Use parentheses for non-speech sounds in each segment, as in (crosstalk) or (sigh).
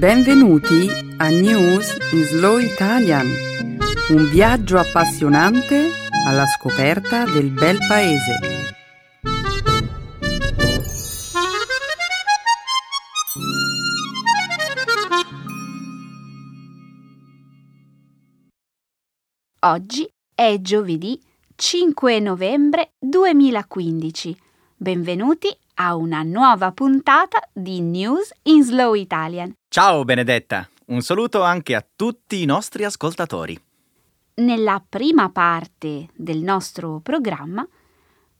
Benvenuti a News in Slow Italian, un viaggio appassionante alla scoperta del bel paese. Oggi è giovedì 5 novembre 2015. Benvenuti a una nuova puntata di News in Slow Italian. Ciao Benedetta, un saluto anche a tutti i nostri ascoltatori. Nella prima parte del nostro programma,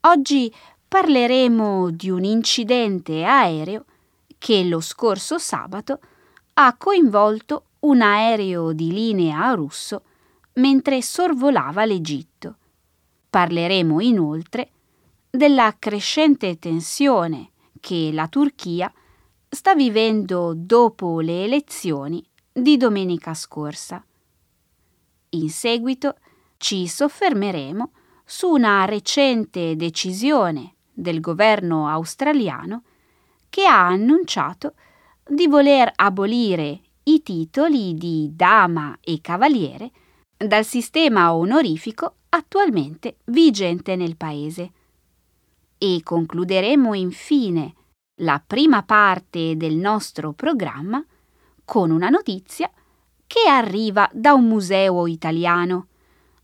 oggi parleremo di un incidente aereo che lo scorso sabato ha coinvolto un aereo di linea russo mentre sorvolava l'Egitto. Parleremo inoltre della crescente tensione che la Turchia sta vivendo dopo le elezioni di domenica scorsa. In seguito ci soffermeremo su una recente decisione del governo australiano che ha annunciato di voler abolire i titoli di dama e cavaliere dal sistema onorifico attualmente vigente nel paese e concluderemo infine la prima parte del nostro programma con una notizia che arriva da un museo italiano,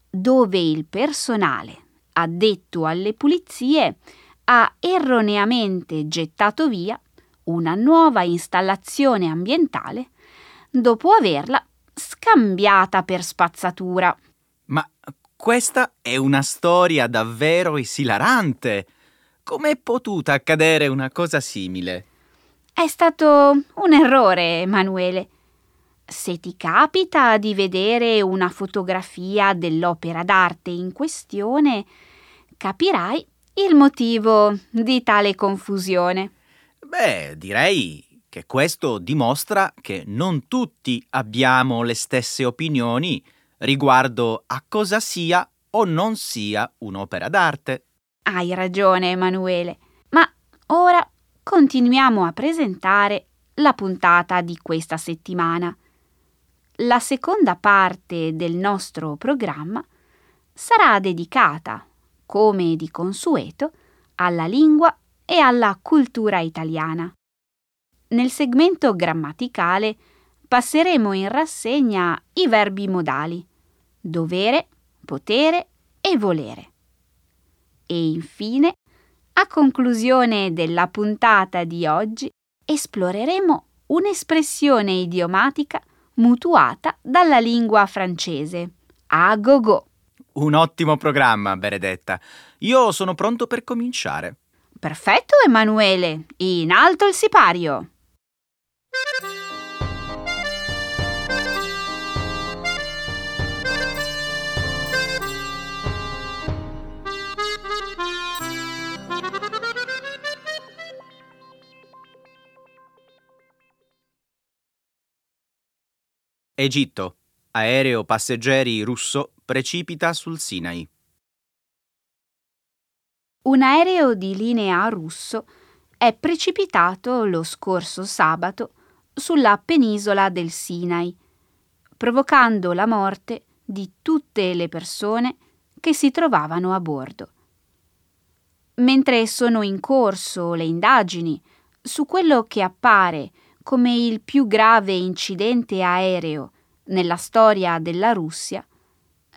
dove il personale addetto alle pulizie ha erroneamente gettato via una nuova installazione ambientale dopo averla scambiata per spazzatura. Ma questa è una storia davvero esilarante. Com'è potuta accadere una cosa simile? È stato un errore, Emanuele. Se ti capita di vedere una fotografia dell'opera d'arte in questione, capirai il motivo di tale confusione. Beh, direi che questo dimostra che non tutti abbiamo le stesse opinioni riguardo a cosa sia o non sia un'opera d'arte. Hai ragione, Emanuele. Ma ora continuiamo a presentare la puntata di questa settimana. La seconda parte del nostro programma sarà dedicata, come di consueto, alla lingua e alla cultura italiana. Nel segmento grammaticale passeremo in rassegna i verbi modali dovere, potere e volere. E infine, a conclusione della puntata di oggi, esploreremo un'espressione idiomatica mutuata dalla lingua francese. A go go. Un ottimo programma, Benedetta. Io sono pronto per cominciare. Perfetto, Emanuele. In alto il sipario. Egitto. Aereo passeggeri russo precipita sul Sinai. Un aereo di linea russo è precipitato lo scorso sabato sulla penisola del Sinai, provocando la morte di tutte le persone che si trovavano a bordo. Mentre sono in corso le indagini su quello che appare come il più grave incidente aereo nella storia della Russia,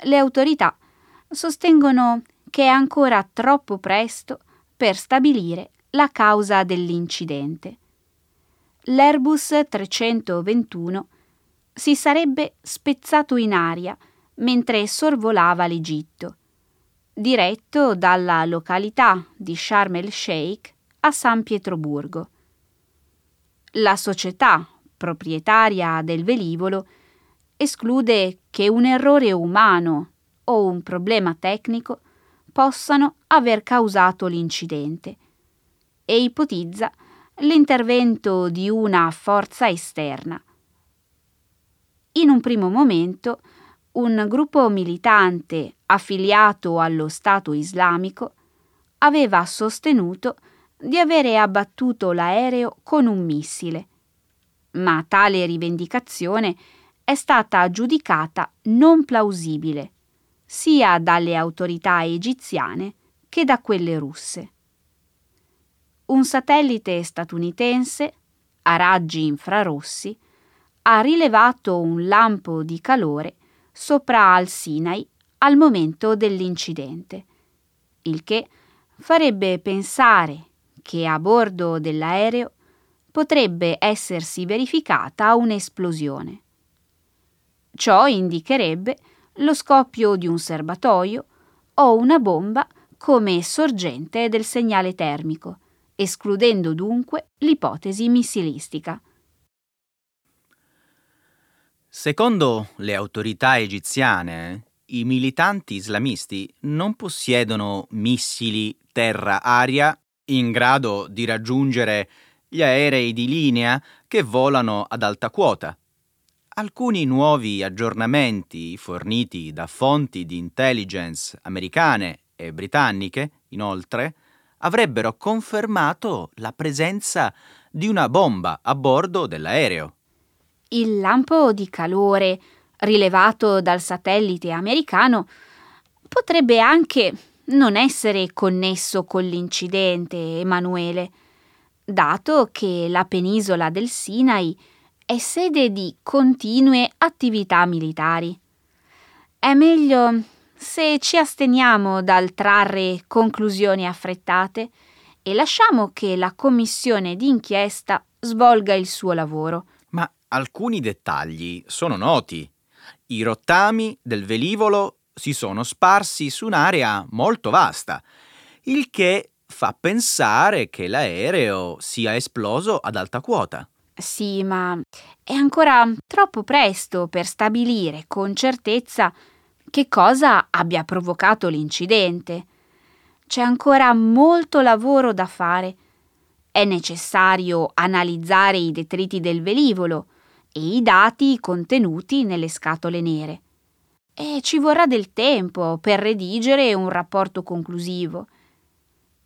le autorità sostengono che è ancora troppo presto per stabilire la causa dell'incidente. L'Airbus 321 si sarebbe spezzato in aria mentre sorvolava l'Egitto, diretto dalla località di Sharm el Sheikh a San Pietroburgo. La società proprietaria del velivolo esclude che un errore umano o un problema tecnico possano aver causato l'incidente e ipotizza l'intervento di una forza esterna. In un primo momento, un gruppo militante affiliato allo Stato islamico aveva sostenuto di avere abbattuto l'aereo con un missile. ma tale rivendicazione è stata giudicata non plausibile sia dalle autorità egiziane che da quelle russe. Un satellite statunitense, a raggi infrarossi, ha rilevato un lampo di calore sopra al Sinai al momento dell'incidente, il che farebbe pensare che a bordo dell'aereo potrebbe essersi verificata un'esplosione. Ciò indicherebbe lo scoppio di un serbatoio o una bomba come sorgente del segnale termico, escludendo dunque l'ipotesi missilistica. Secondo le autorità egiziane, i militanti islamisti non possiedono missili terra-aria in grado di raggiungere gli aerei di linea che volano ad alta quota alcuni nuovi aggiornamenti forniti da fonti di intelligence americane e britanniche, inoltre, avrebbero confermato la presenza di una bomba a bordo dell'aereo. Il lampo di calore rilevato dal satellite americano potrebbe anche non essere connesso con l'incidente, Emanuele, dato che la penisola del Sinai è sede di continue attività militari. È meglio se ci asteniamo dal trarre conclusioni affrettate e lasciamo che la commissione d'inchiesta svolga il suo lavoro. Ma alcuni dettagli sono noti. I rottami del velivolo si sono sparsi su un'area molto vasta, il che fa pensare che l'aereo sia esploso ad alta quota. Sì, ma è ancora troppo presto per stabilire con certezza che cosa abbia provocato l'incidente. C'è ancora molto lavoro da fare. È necessario analizzare i detriti del velivolo e i dati contenuti nelle scatole nere. E ci vorrà del tempo per redigere un rapporto conclusivo.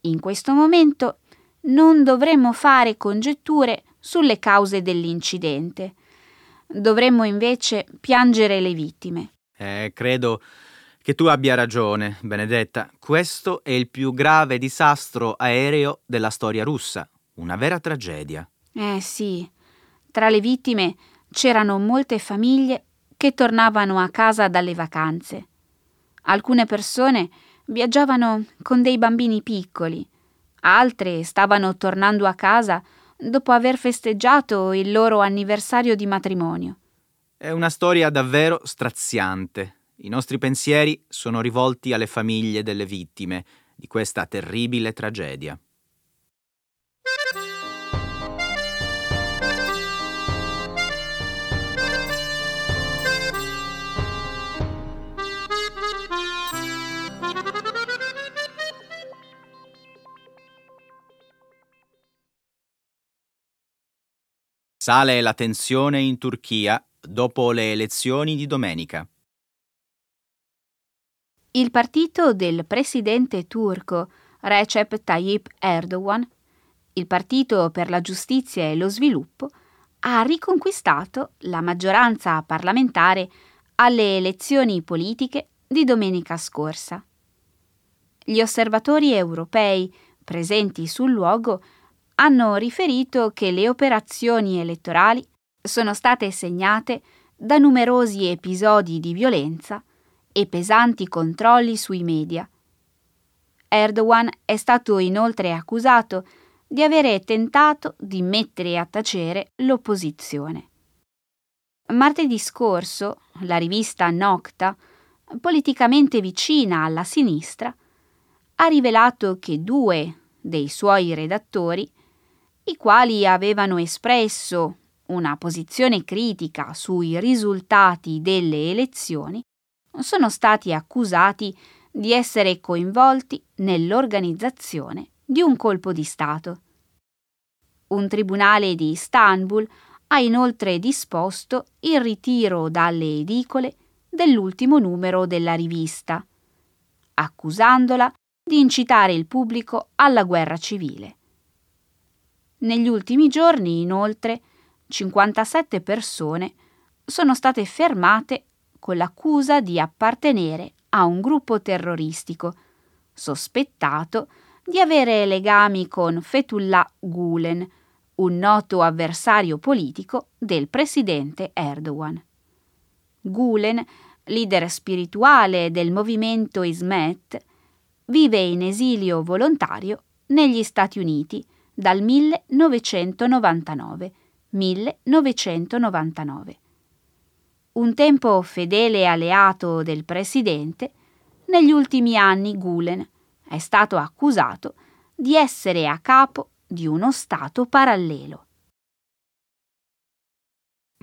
In questo momento non dovremmo fare congetture sulle cause dell'incidente. Dovremmo invece piangere le vittime. Eh, credo che tu abbia ragione, Benedetta. Questo è il più grave disastro aereo della storia russa. Una vera tragedia. Eh sì. Tra le vittime c'erano molte famiglie che tornavano a casa dalle vacanze. Alcune persone viaggiavano con dei bambini piccoli, altre stavano tornando a casa dopo aver festeggiato il loro anniversario di matrimonio. È una storia davvero straziante. I nostri pensieri sono rivolti alle famiglie delle vittime di questa terribile tragedia. Sale la tensione in Turchia dopo le elezioni di domenica. Il partito del presidente turco Recep Tayyip Erdogan, il Partito per la Giustizia e lo Sviluppo, ha riconquistato la maggioranza parlamentare alle elezioni politiche di domenica scorsa. Gli osservatori europei presenti sul luogo hanno riferito che le operazioni elettorali sono state segnate da numerosi episodi di violenza e pesanti controlli sui media. Erdogan è stato inoltre accusato di avere tentato di mettere a tacere l'opposizione. Martedì scorso, la rivista Nocta, politicamente vicina alla sinistra, ha rivelato che due dei suoi redattori i quali avevano espresso una posizione critica sui risultati delle elezioni, sono stati accusati di essere coinvolti nell'organizzazione di un colpo di Stato. Un tribunale di Istanbul ha inoltre disposto il ritiro dalle edicole dell'ultimo numero della rivista, accusandola di incitare il pubblico alla guerra civile. Negli ultimi giorni, inoltre, 57 persone sono state fermate con l'accusa di appartenere a un gruppo terroristico sospettato di avere legami con Fethullah Gulen, un noto avversario politico del presidente Erdogan. Gulen, leader spirituale del movimento Ismet, vive in esilio volontario negli Stati Uniti dal 1999. 1999. Un tempo fedele alleato del presidente, negli ultimi anni Gulen è stato accusato di essere a capo di uno Stato parallelo.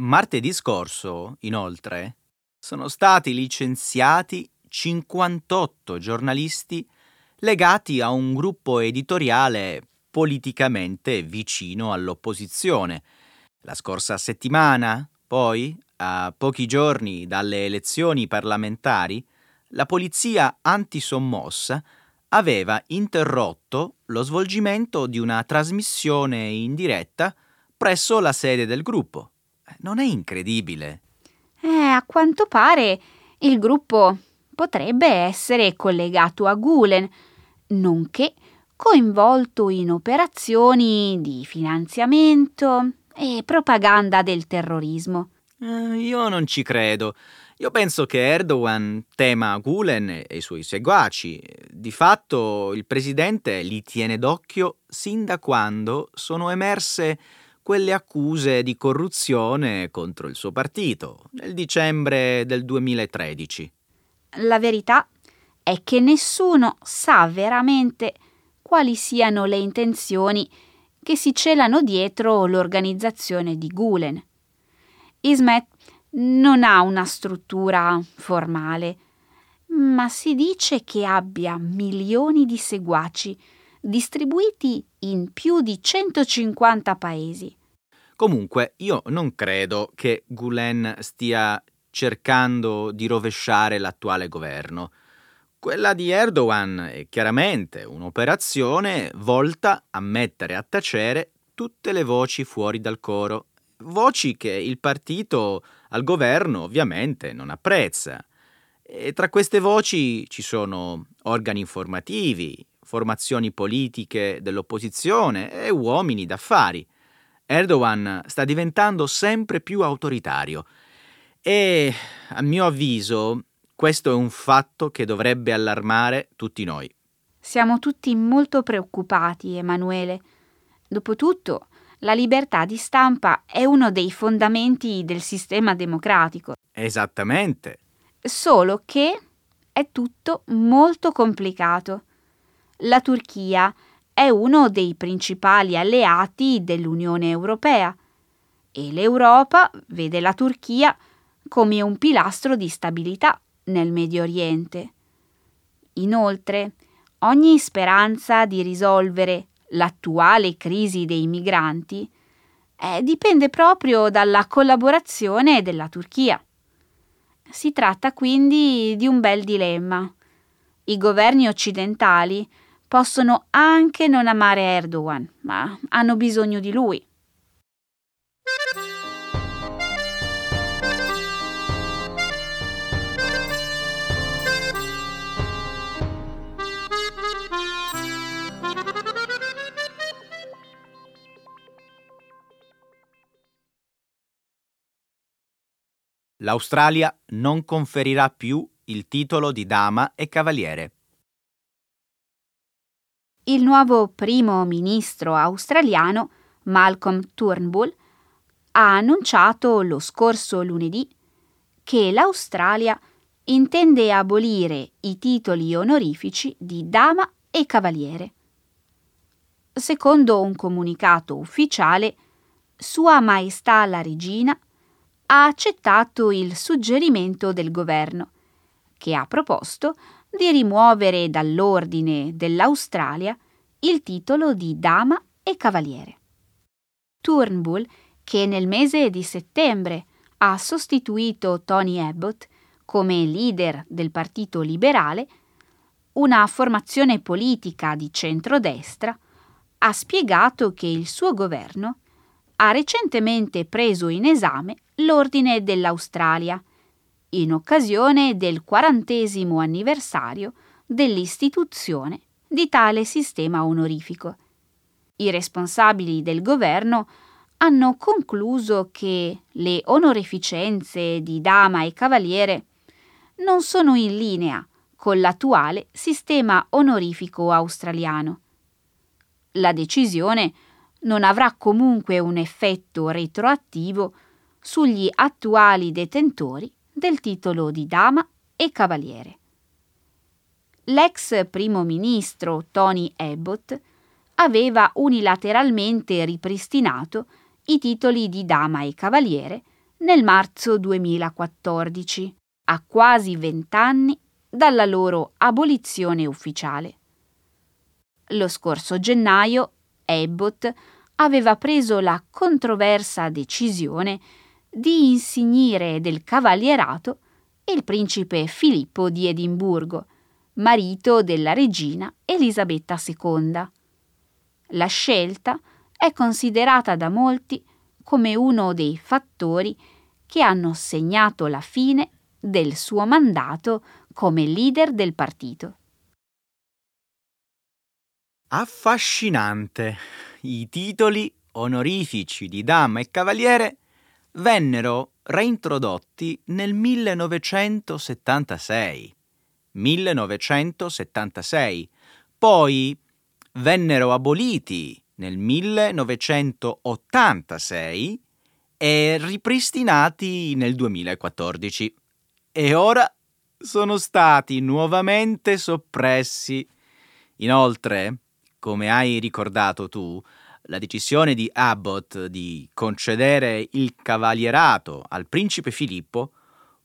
Martedì scorso, inoltre, sono stati licenziati 58 giornalisti legati a un gruppo editoriale politicamente vicino all'opposizione. La scorsa settimana, poi, a pochi giorni dalle elezioni parlamentari, la polizia antisommossa aveva interrotto lo svolgimento di una trasmissione in diretta presso la sede del gruppo. Non è incredibile? Eh, a quanto pare il gruppo potrebbe essere collegato a Gulen, nonché coinvolto in operazioni di finanziamento e propaganda del terrorismo. Eh, io non ci credo. Io penso che Erdogan tema Gulen e i suoi seguaci. Di fatto il presidente li tiene d'occhio sin da quando sono emerse quelle accuse di corruzione contro il suo partito nel dicembre del 2013. La verità è che nessuno sa veramente quali siano le intenzioni che si celano dietro l'organizzazione di Gulen. Ismet non ha una struttura formale, ma si dice che abbia milioni di seguaci distribuiti in più di 150 paesi. Comunque, io non credo che Gulen stia cercando di rovesciare l'attuale governo. Quella di Erdogan è chiaramente un'operazione volta a mettere a tacere tutte le voci fuori dal coro, voci che il partito al governo ovviamente non apprezza. E tra queste voci ci sono organi informativi, formazioni politiche dell'opposizione e uomini d'affari. Erdogan sta diventando sempre più autoritario e, a mio avviso, questo è un fatto che dovrebbe allarmare tutti noi. Siamo tutti molto preoccupati, Emanuele. Dopotutto, la libertà di stampa è uno dei fondamenti del sistema democratico. Esattamente. Solo che è tutto molto complicato. La Turchia è uno dei principali alleati dell'Unione Europea e l'Europa vede la Turchia come un pilastro di stabilità nel Medio Oriente. Inoltre, ogni speranza di risolvere l'attuale crisi dei migranti eh, dipende proprio dalla collaborazione della Turchia. Si tratta quindi di un bel dilemma. I governi occidentali possono anche non amare Erdogan, ma hanno bisogno di lui. l'Australia non conferirà più il titolo di dama e cavaliere. Il nuovo primo ministro australiano, Malcolm Turnbull, ha annunciato lo scorso lunedì che l'Australia intende abolire i titoli onorifici di dama e cavaliere. Secondo un comunicato ufficiale, Sua Maestà la Regina ha accettato il suggerimento del governo, che ha proposto di rimuovere dall'ordine dell'Australia il titolo di dama e cavaliere. Turnbull, che nel mese di settembre ha sostituito Tony Abbott come leader del Partito Liberale, una formazione politica di centrodestra, ha spiegato che il suo governo ha recentemente preso in esame l'Ordine dell'Australia, in occasione del quarantesimo anniversario dell'istituzione di tale sistema onorifico. I responsabili del governo hanno concluso che le onorificenze di dama e cavaliere non sono in linea con l'attuale sistema onorifico australiano. La decisione non avrà comunque un effetto retroattivo sugli attuali detentori del titolo di dama e cavaliere. L'ex primo ministro Tony Abbott aveva unilateralmente ripristinato i titoli di dama e cavaliere nel marzo 2014, a quasi vent'anni dalla loro abolizione ufficiale. Lo scorso gennaio Abbott aveva preso la controversa decisione di insignire del cavalierato il principe Filippo di Edimburgo, marito della regina Elisabetta II. La scelta è considerata da molti come uno dei fattori che hanno segnato la fine del suo mandato come leader del partito. Affascinante. I titoli onorifici di dama e cavaliere vennero reintrodotti nel 1976. 1976. Poi vennero aboliti nel 1986 e ripristinati nel 2014 e ora sono stati nuovamente soppressi. Inoltre, come hai ricordato tu, la decisione di Abbott di concedere il cavalierato al principe Filippo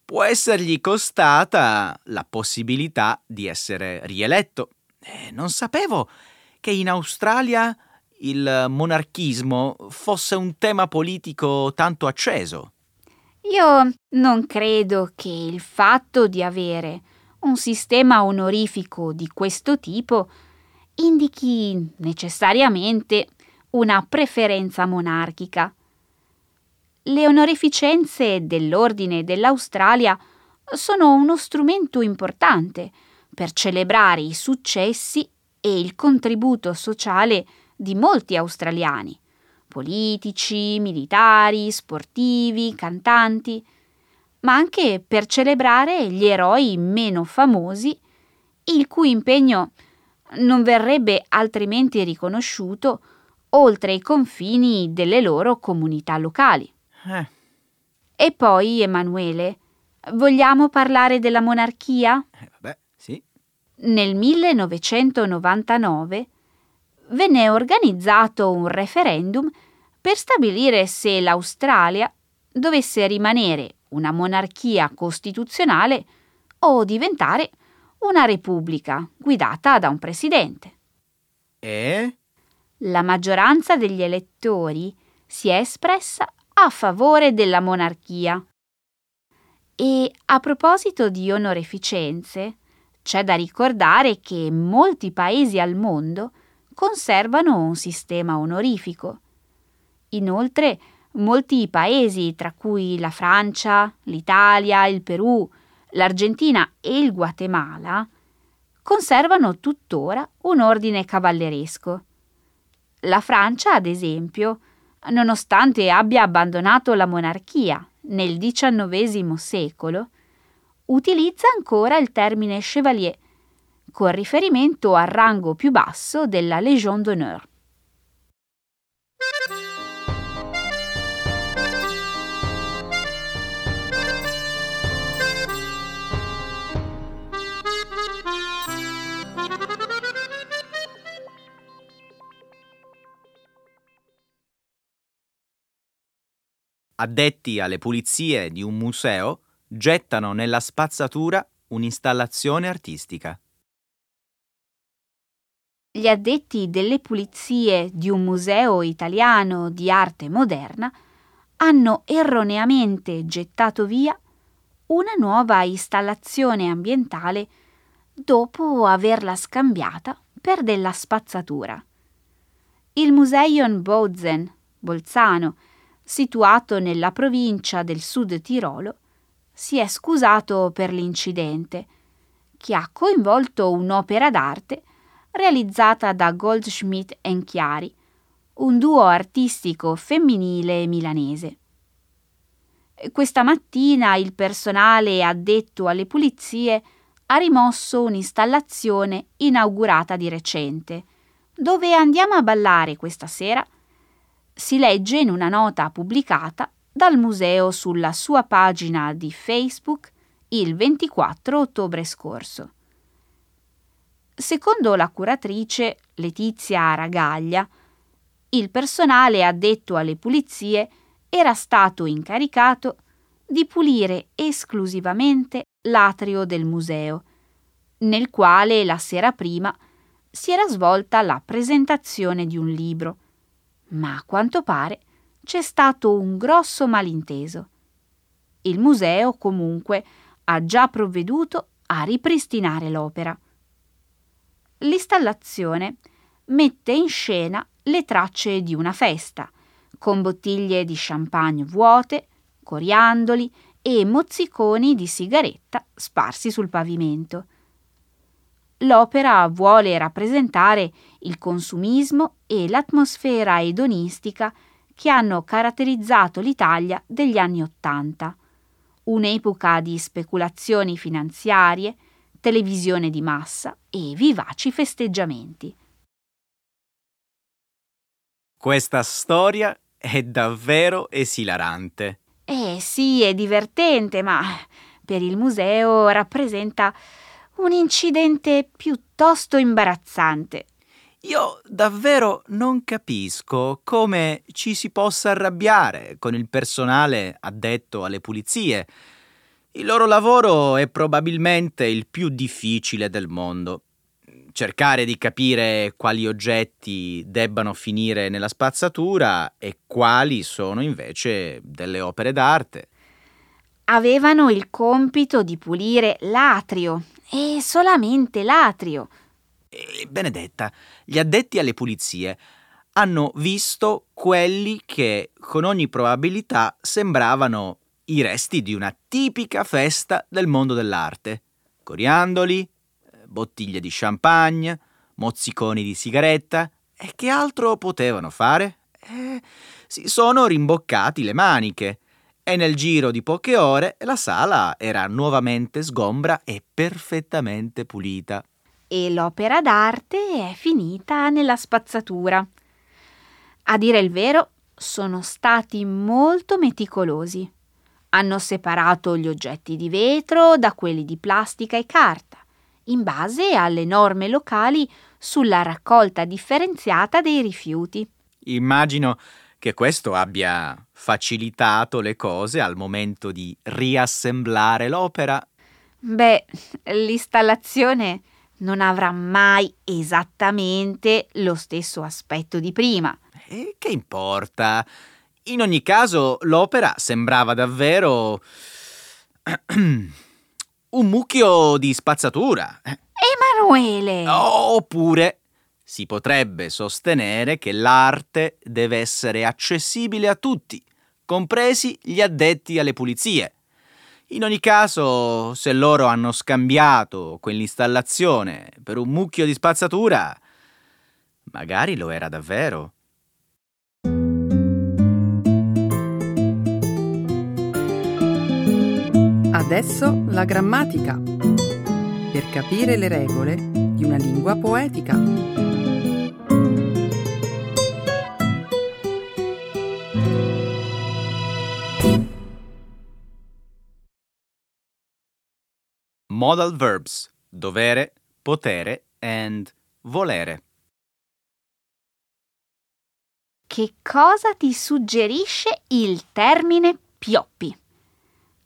può essergli costata la possibilità di essere rieletto. Eh, non sapevo che in Australia il monarchismo fosse un tema politico tanto acceso. Io non credo che il fatto di avere un sistema onorifico di questo tipo indichi necessariamente una preferenza monarchica. Le onorificenze dell'Ordine dell'Australia sono uno strumento importante per celebrare i successi e il contributo sociale di molti australiani, politici, militari, sportivi, cantanti, ma anche per celebrare gli eroi meno famosi, il cui impegno non verrebbe altrimenti riconosciuto oltre i confini delle loro comunità locali. Eh. E poi, Emanuele, vogliamo parlare della monarchia? Eh, vabbè, sì. Nel 1999 venne organizzato un referendum per stabilire se l'Australia dovesse rimanere una monarchia costituzionale o diventare una repubblica guidata da un presidente. E? La maggioranza degli elettori si è espressa a favore della monarchia. E a proposito di onoreficenze, c'è da ricordare che molti paesi al mondo conservano un sistema onorifico. Inoltre, molti paesi, tra cui la Francia, l'Italia, il Perù, l'Argentina e il Guatemala, conservano tuttora un ordine cavalleresco. La Francia, ad esempio, nonostante abbia abbandonato la monarchia nel XIX secolo, utilizza ancora il termine chevalier con riferimento al rango più basso della Légion d'honneur. Addetti alle pulizie di un museo gettano nella spazzatura un'installazione artistica. Gli addetti delle pulizie di un museo italiano di arte moderna hanno erroneamente gettato via una nuova installazione ambientale dopo averla scambiata per della spazzatura. Il Museum Bozen Bolzano, situato nella provincia del Sud Tirolo, si è scusato per l'incidente, che ha coinvolto un'opera d'arte realizzata da Goldschmidt Chiari, un duo artistico femminile milanese. Questa mattina il personale addetto alle pulizie ha rimosso un'installazione inaugurata di recente. Dove andiamo a ballare questa sera? Si legge in una nota pubblicata dal museo sulla sua pagina di Facebook il 24 ottobre scorso. Secondo la curatrice Letizia Ragaglia, il personale addetto alle pulizie era stato incaricato di pulire esclusivamente l'atrio del museo, nel quale la sera prima si era svolta la presentazione di un libro, ma a quanto pare c'è stato un grosso malinteso. Il museo comunque ha già provveduto a ripristinare l'opera. L'installazione mette in scena le tracce di una festa, con bottiglie di champagne vuote, coriandoli e mozziconi di sigaretta sparsi sul pavimento. L'opera vuole rappresentare il consumismo e l'atmosfera edonistica che hanno caratterizzato l'Italia degli anni Ottanta, un'epoca di speculazioni finanziarie, televisione di massa e vivaci festeggiamenti. Questa storia è davvero esilarante. Eh sì, è divertente, ma per il museo rappresenta un incidente piuttosto imbarazzante. Io davvero non capisco come ci si possa arrabbiare con il personale addetto alle pulizie. Il loro lavoro è probabilmente il più difficile del mondo. Cercare di capire quali oggetti debbano finire nella spazzatura e quali sono invece delle opere d'arte. Avevano il compito di pulire l'atrio, e solamente l'atrio e Benedetta, gli addetti alle pulizie hanno visto quelli che con ogni probabilità sembravano i resti di una tipica festa del mondo dell'arte. Coriandoli, eh, bottiglie di champagne, mozziconi di sigaretta. E che altro potevano fare? Eh, si sono rimboccati le maniche e nel giro di poche ore la sala era nuovamente sgombra e perfettamente pulita e l'opera d'arte è finita nella spazzatura. A dire il vero, sono stati molto meticolosi. Hanno separato gli oggetti di vetro da quelli di plastica e carta, in base alle norme locali sulla raccolta differenziata dei rifiuti. Immagino che questo abbia facilitato le cose al momento di riassemblare l'opera. Beh, l'installazione non avrà mai esattamente lo stesso aspetto di prima. E che importa? In ogni caso, l'opera sembrava davvero (clears throat) un mucchio di spazzatura. Emanuele! Oppure si potrebbe sostenere che l'arte deve essere accessibile a tutti, compresi gli addetti alle pulizie. In ogni caso, se loro hanno scambiato quell'installazione per un mucchio di spazzatura, magari lo era davvero. Adesso la grammatica. Per capire le regole di una lingua poetica. Modal verbs dovere, potere and volere. Che cosa ti suggerisce il termine pioppi?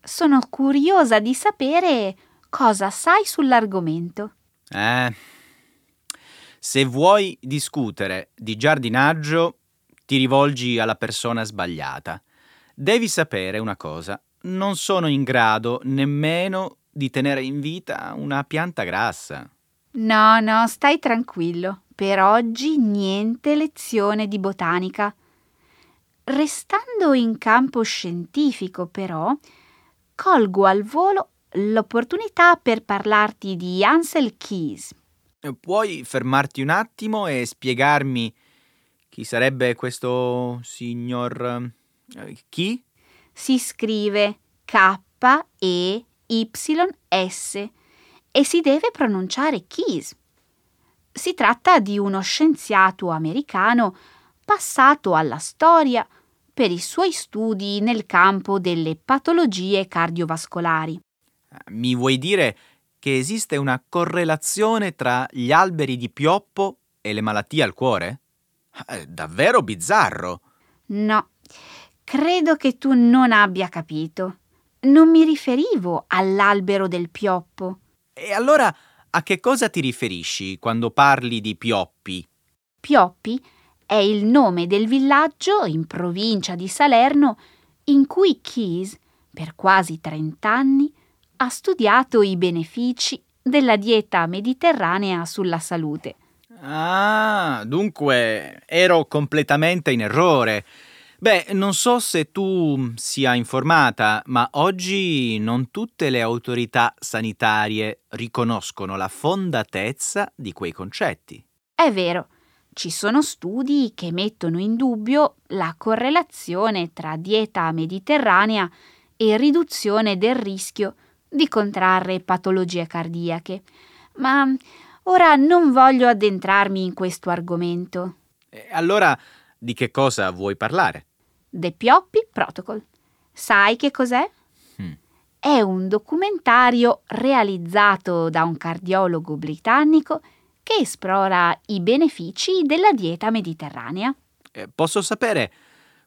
Sono curiosa di sapere cosa sai sull'argomento. Eh, se vuoi discutere di giardinaggio, ti rivolgi alla persona sbagliata. Devi sapere una cosa, non sono in grado nemmeno di tenere in vita una pianta grassa. No, no, stai tranquillo. Per oggi niente lezione di botanica. Restando in campo scientifico, però, colgo al volo l'opportunità per parlarti di Ansel Keys. Puoi fermarti un attimo e spiegarmi chi sarebbe questo signor... Eh, chi? Si scrive K-E-Y-S e si deve pronunciare Keys. Si tratta di uno scienziato americano passato alla storia per i suoi studi nel campo delle patologie cardiovascolari. Mi vuoi dire che esiste una correlazione tra gli alberi di pioppo e le malattie al cuore? È eh, davvero bizzarro. No, credo che tu non abbia capito. Non mi riferivo all'albero del pioppo. E allora a che cosa ti riferisci quando parli di Pioppi? Pioppi è il nome del villaggio in provincia di Salerno in cui Keys, per quasi trent'anni, ha studiato i benefici della dieta mediterranea sulla salute. Ah, dunque ero completamente in errore. Beh, non so se tu sia informata, ma oggi non tutte le autorità sanitarie riconoscono la fondatezza di quei concetti. È vero, ci sono studi che mettono in dubbio la correlazione tra dieta mediterranea e riduzione del rischio di contrarre patologie cardiache. Ma ora non voglio addentrarmi in questo argomento. E allora di che cosa vuoi parlare? The Pioppi Protocol. Sai che cos'è? Hmm. È un documentario realizzato da un cardiologo britannico che esplora i benefici della dieta mediterranea. Eh, posso sapere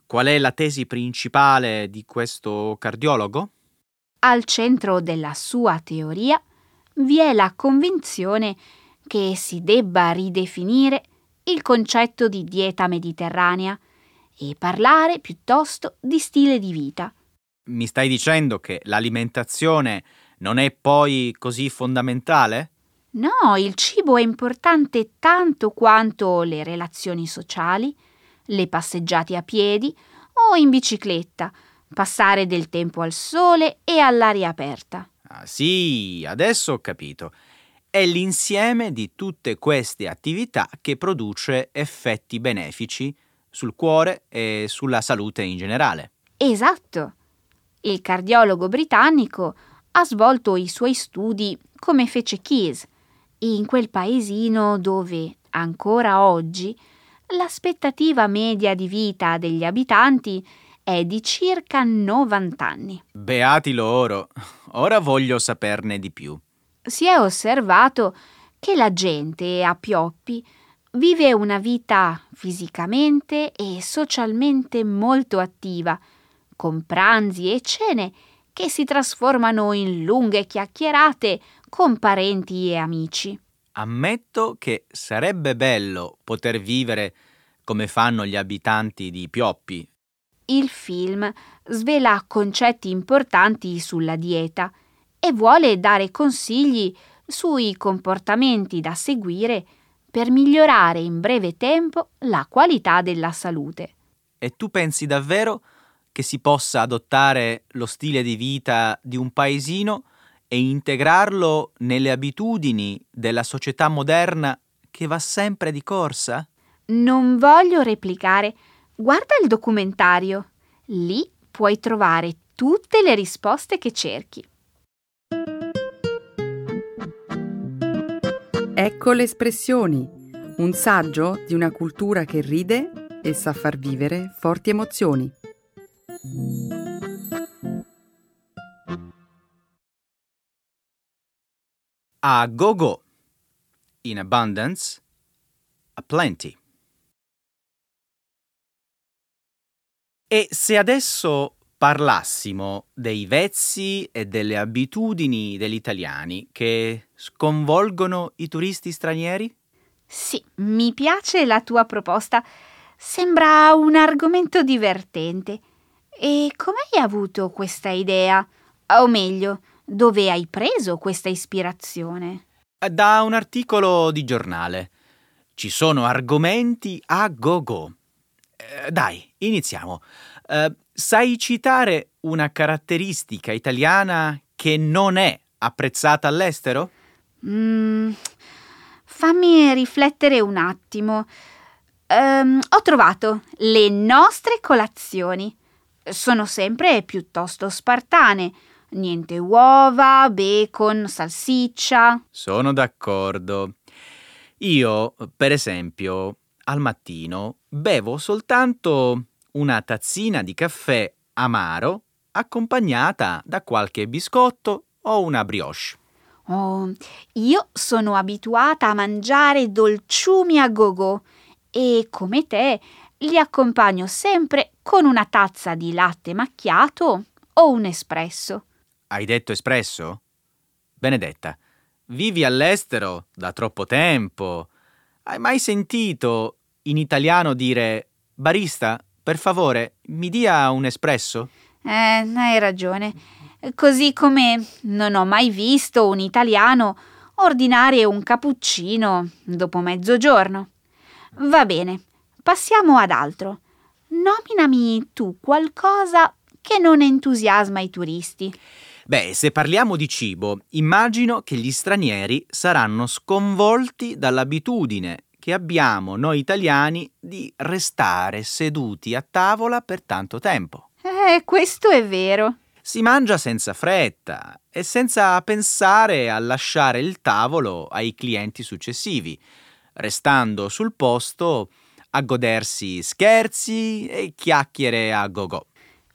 qual è la tesi principale di questo cardiologo? Al centro della sua teoria vi è la convinzione che si debba ridefinire il concetto di dieta mediterranea e parlare piuttosto di stile di vita. Mi stai dicendo che l'alimentazione non è poi così fondamentale? No, il cibo è importante tanto quanto le relazioni sociali, le passeggiate a piedi o in bicicletta, passare del tempo al sole e all'aria aperta. Ah sì, adesso ho capito. È l'insieme di tutte queste attività che produce effetti benefici sul cuore e sulla salute in generale. Esatto. Il cardiologo britannico ha svolto i suoi studi come fece Keys, in quel paesino dove, ancora oggi, l'aspettativa media di vita degli abitanti è di circa 90 anni. Beati loro! Ora voglio saperne di più. Si è osservato che la gente a Pioppi vive una vita fisicamente e socialmente molto attiva, con pranzi e cene che si trasformano in lunghe chiacchierate con parenti e amici. Ammetto che sarebbe bello poter vivere come fanno gli abitanti di Pioppi, il film svela concetti importanti sulla dieta e vuole dare consigli sui comportamenti da seguire per migliorare in breve tempo la qualità della salute. E tu pensi davvero che si possa adottare lo stile di vita di un paesino e integrarlo nelle abitudini della società moderna che va sempre di corsa? Non voglio replicare Guarda il documentario. Lì puoi trovare tutte le risposte che cerchi. Ecco le espressioni, un saggio di una cultura che ride e sa far vivere forti emozioni. A go go. In abundance, a plenty. E se adesso parlassimo dei vezzi e delle abitudini degli italiani che sconvolgono i turisti stranieri? Sì, mi piace la tua proposta. Sembra un argomento divertente. E come hai avuto questa idea? O meglio, dove hai preso questa ispirazione? Da un articolo di giornale. Ci sono argomenti a go-go Eh, dai, iniziamo. Uh, sai citare una caratteristica italiana che non è apprezzata all'estero? Mm, fammi riflettere un attimo. Um, ho trovato le nostre colazioni. Sono sempre piuttosto spartane. Niente uova, bacon, salsiccia. Sono d'accordo. Io, per esempio, al mattino bevo soltanto una tazzina di caffè amaro accompagnata da qualche biscotto o una brioche. Oh, io sono abituata a mangiare dolciumi a gogo e come te li accompagno sempre con una tazza di latte macchiato o un espresso. Hai detto espresso? Benedetta, vivi all'estero da troppo tempo. Hai mai sentito in italiano dire barista, per favore, mi dia un espresso? Eh, hai ragione. Così come non ho mai visto un italiano ordinare un cappuccino dopo mezzogiorno. Va bene, passiamo ad altro. Nominami tu qualcosa che non entusiasma i turisti. Beh, se parliamo di cibo, immagino che gli stranieri saranno sconvolti dall'abitudine che abbiamo noi italiani di restare seduti a tavola per tanto tempo. Eh, questo è vero. Si mangia senza fretta e senza pensare a lasciare il tavolo ai clienti successivi, restando sul posto a godersi scherzi e chiacchiere a go-go.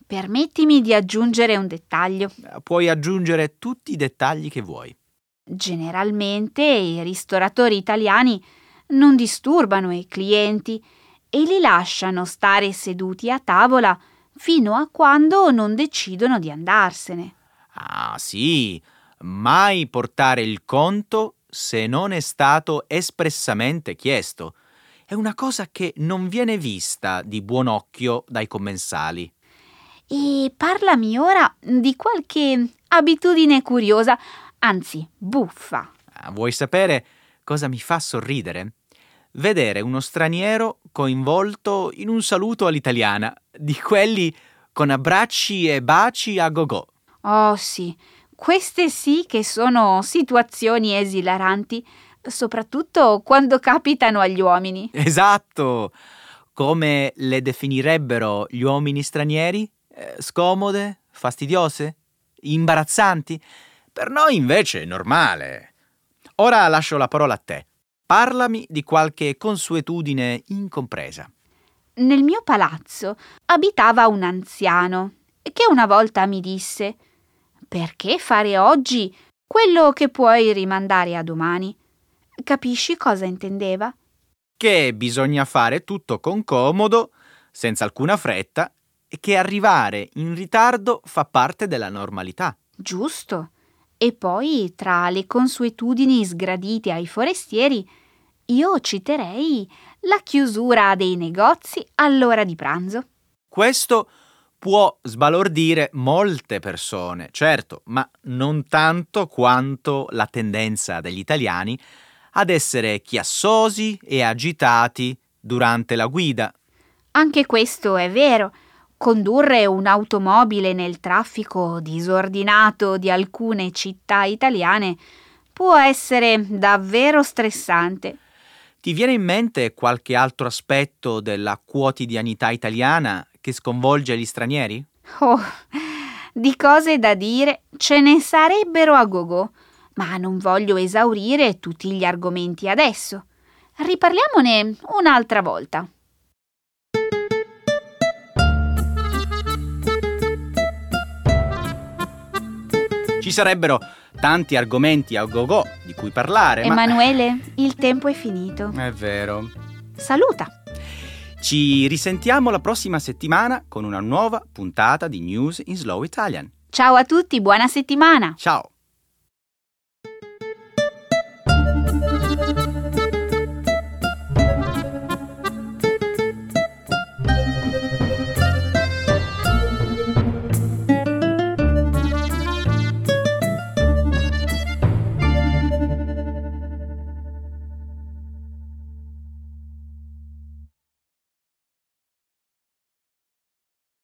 Permettimi di aggiungere un dettaglio. Puoi aggiungere tutti i dettagli che vuoi. Generalmente i ristoratori italiani non disturbano i clienti e li lasciano stare seduti a tavola fino a quando non decidono di andarsene. Ah sì, mai portare il conto se non è stato espressamente chiesto. È una cosa che non viene vista di buon occhio dai commensali. E parlami ora di qualche abitudine curiosa, anzi buffa. Ah, vuoi sapere cosa mi fa sorridere? Vedere uno straniero coinvolto in un saluto all'italiana, di quelli con abbracci e baci a go-go. Oh sì, queste sì che sono situazioni esilaranti, soprattutto quando capitano agli uomini. Esatto! Come le definirebbero gli uomini stranieri? Eh, scomode? Fastidiose? Imbarazzanti? Per noi invece è normale. Ora lascio la parola a te. Parlami di qualche consuetudine incompresa. Nel mio palazzo abitava un anziano che una volta mi disse Perché fare oggi quello che puoi rimandare a domani? Capisci cosa intendeva? Che bisogna fare tutto con comodo, senza alcuna fretta, e che arrivare in ritardo fa parte della normalità. Giusto. E poi, tra le consuetudini sgradite ai forestieri, io citerei la chiusura dei negozi all'ora di pranzo. Questo può sbalordire molte persone, certo, ma non tanto quanto la tendenza degli italiani ad essere chiassosi e agitati durante la guida. Anche questo è vero. Condurre un'automobile nel traffico disordinato di alcune città italiane può essere davvero stressante. Ti viene in mente qualche altro aspetto della quotidianità italiana che sconvolge gli stranieri? Oh, di cose da dire ce ne sarebbero a gogo, ma non voglio esaurire tutti gli argomenti adesso. Riparliamone un'altra volta. Ci sarebbero tanti argomenti a go-go di cui parlare. Emanuele, ma... il tempo è finito. È vero. Saluta. Ci risentiamo la prossima settimana con una nuova puntata di News in Slow Italian. Ciao a tutti, buona settimana. Ciao.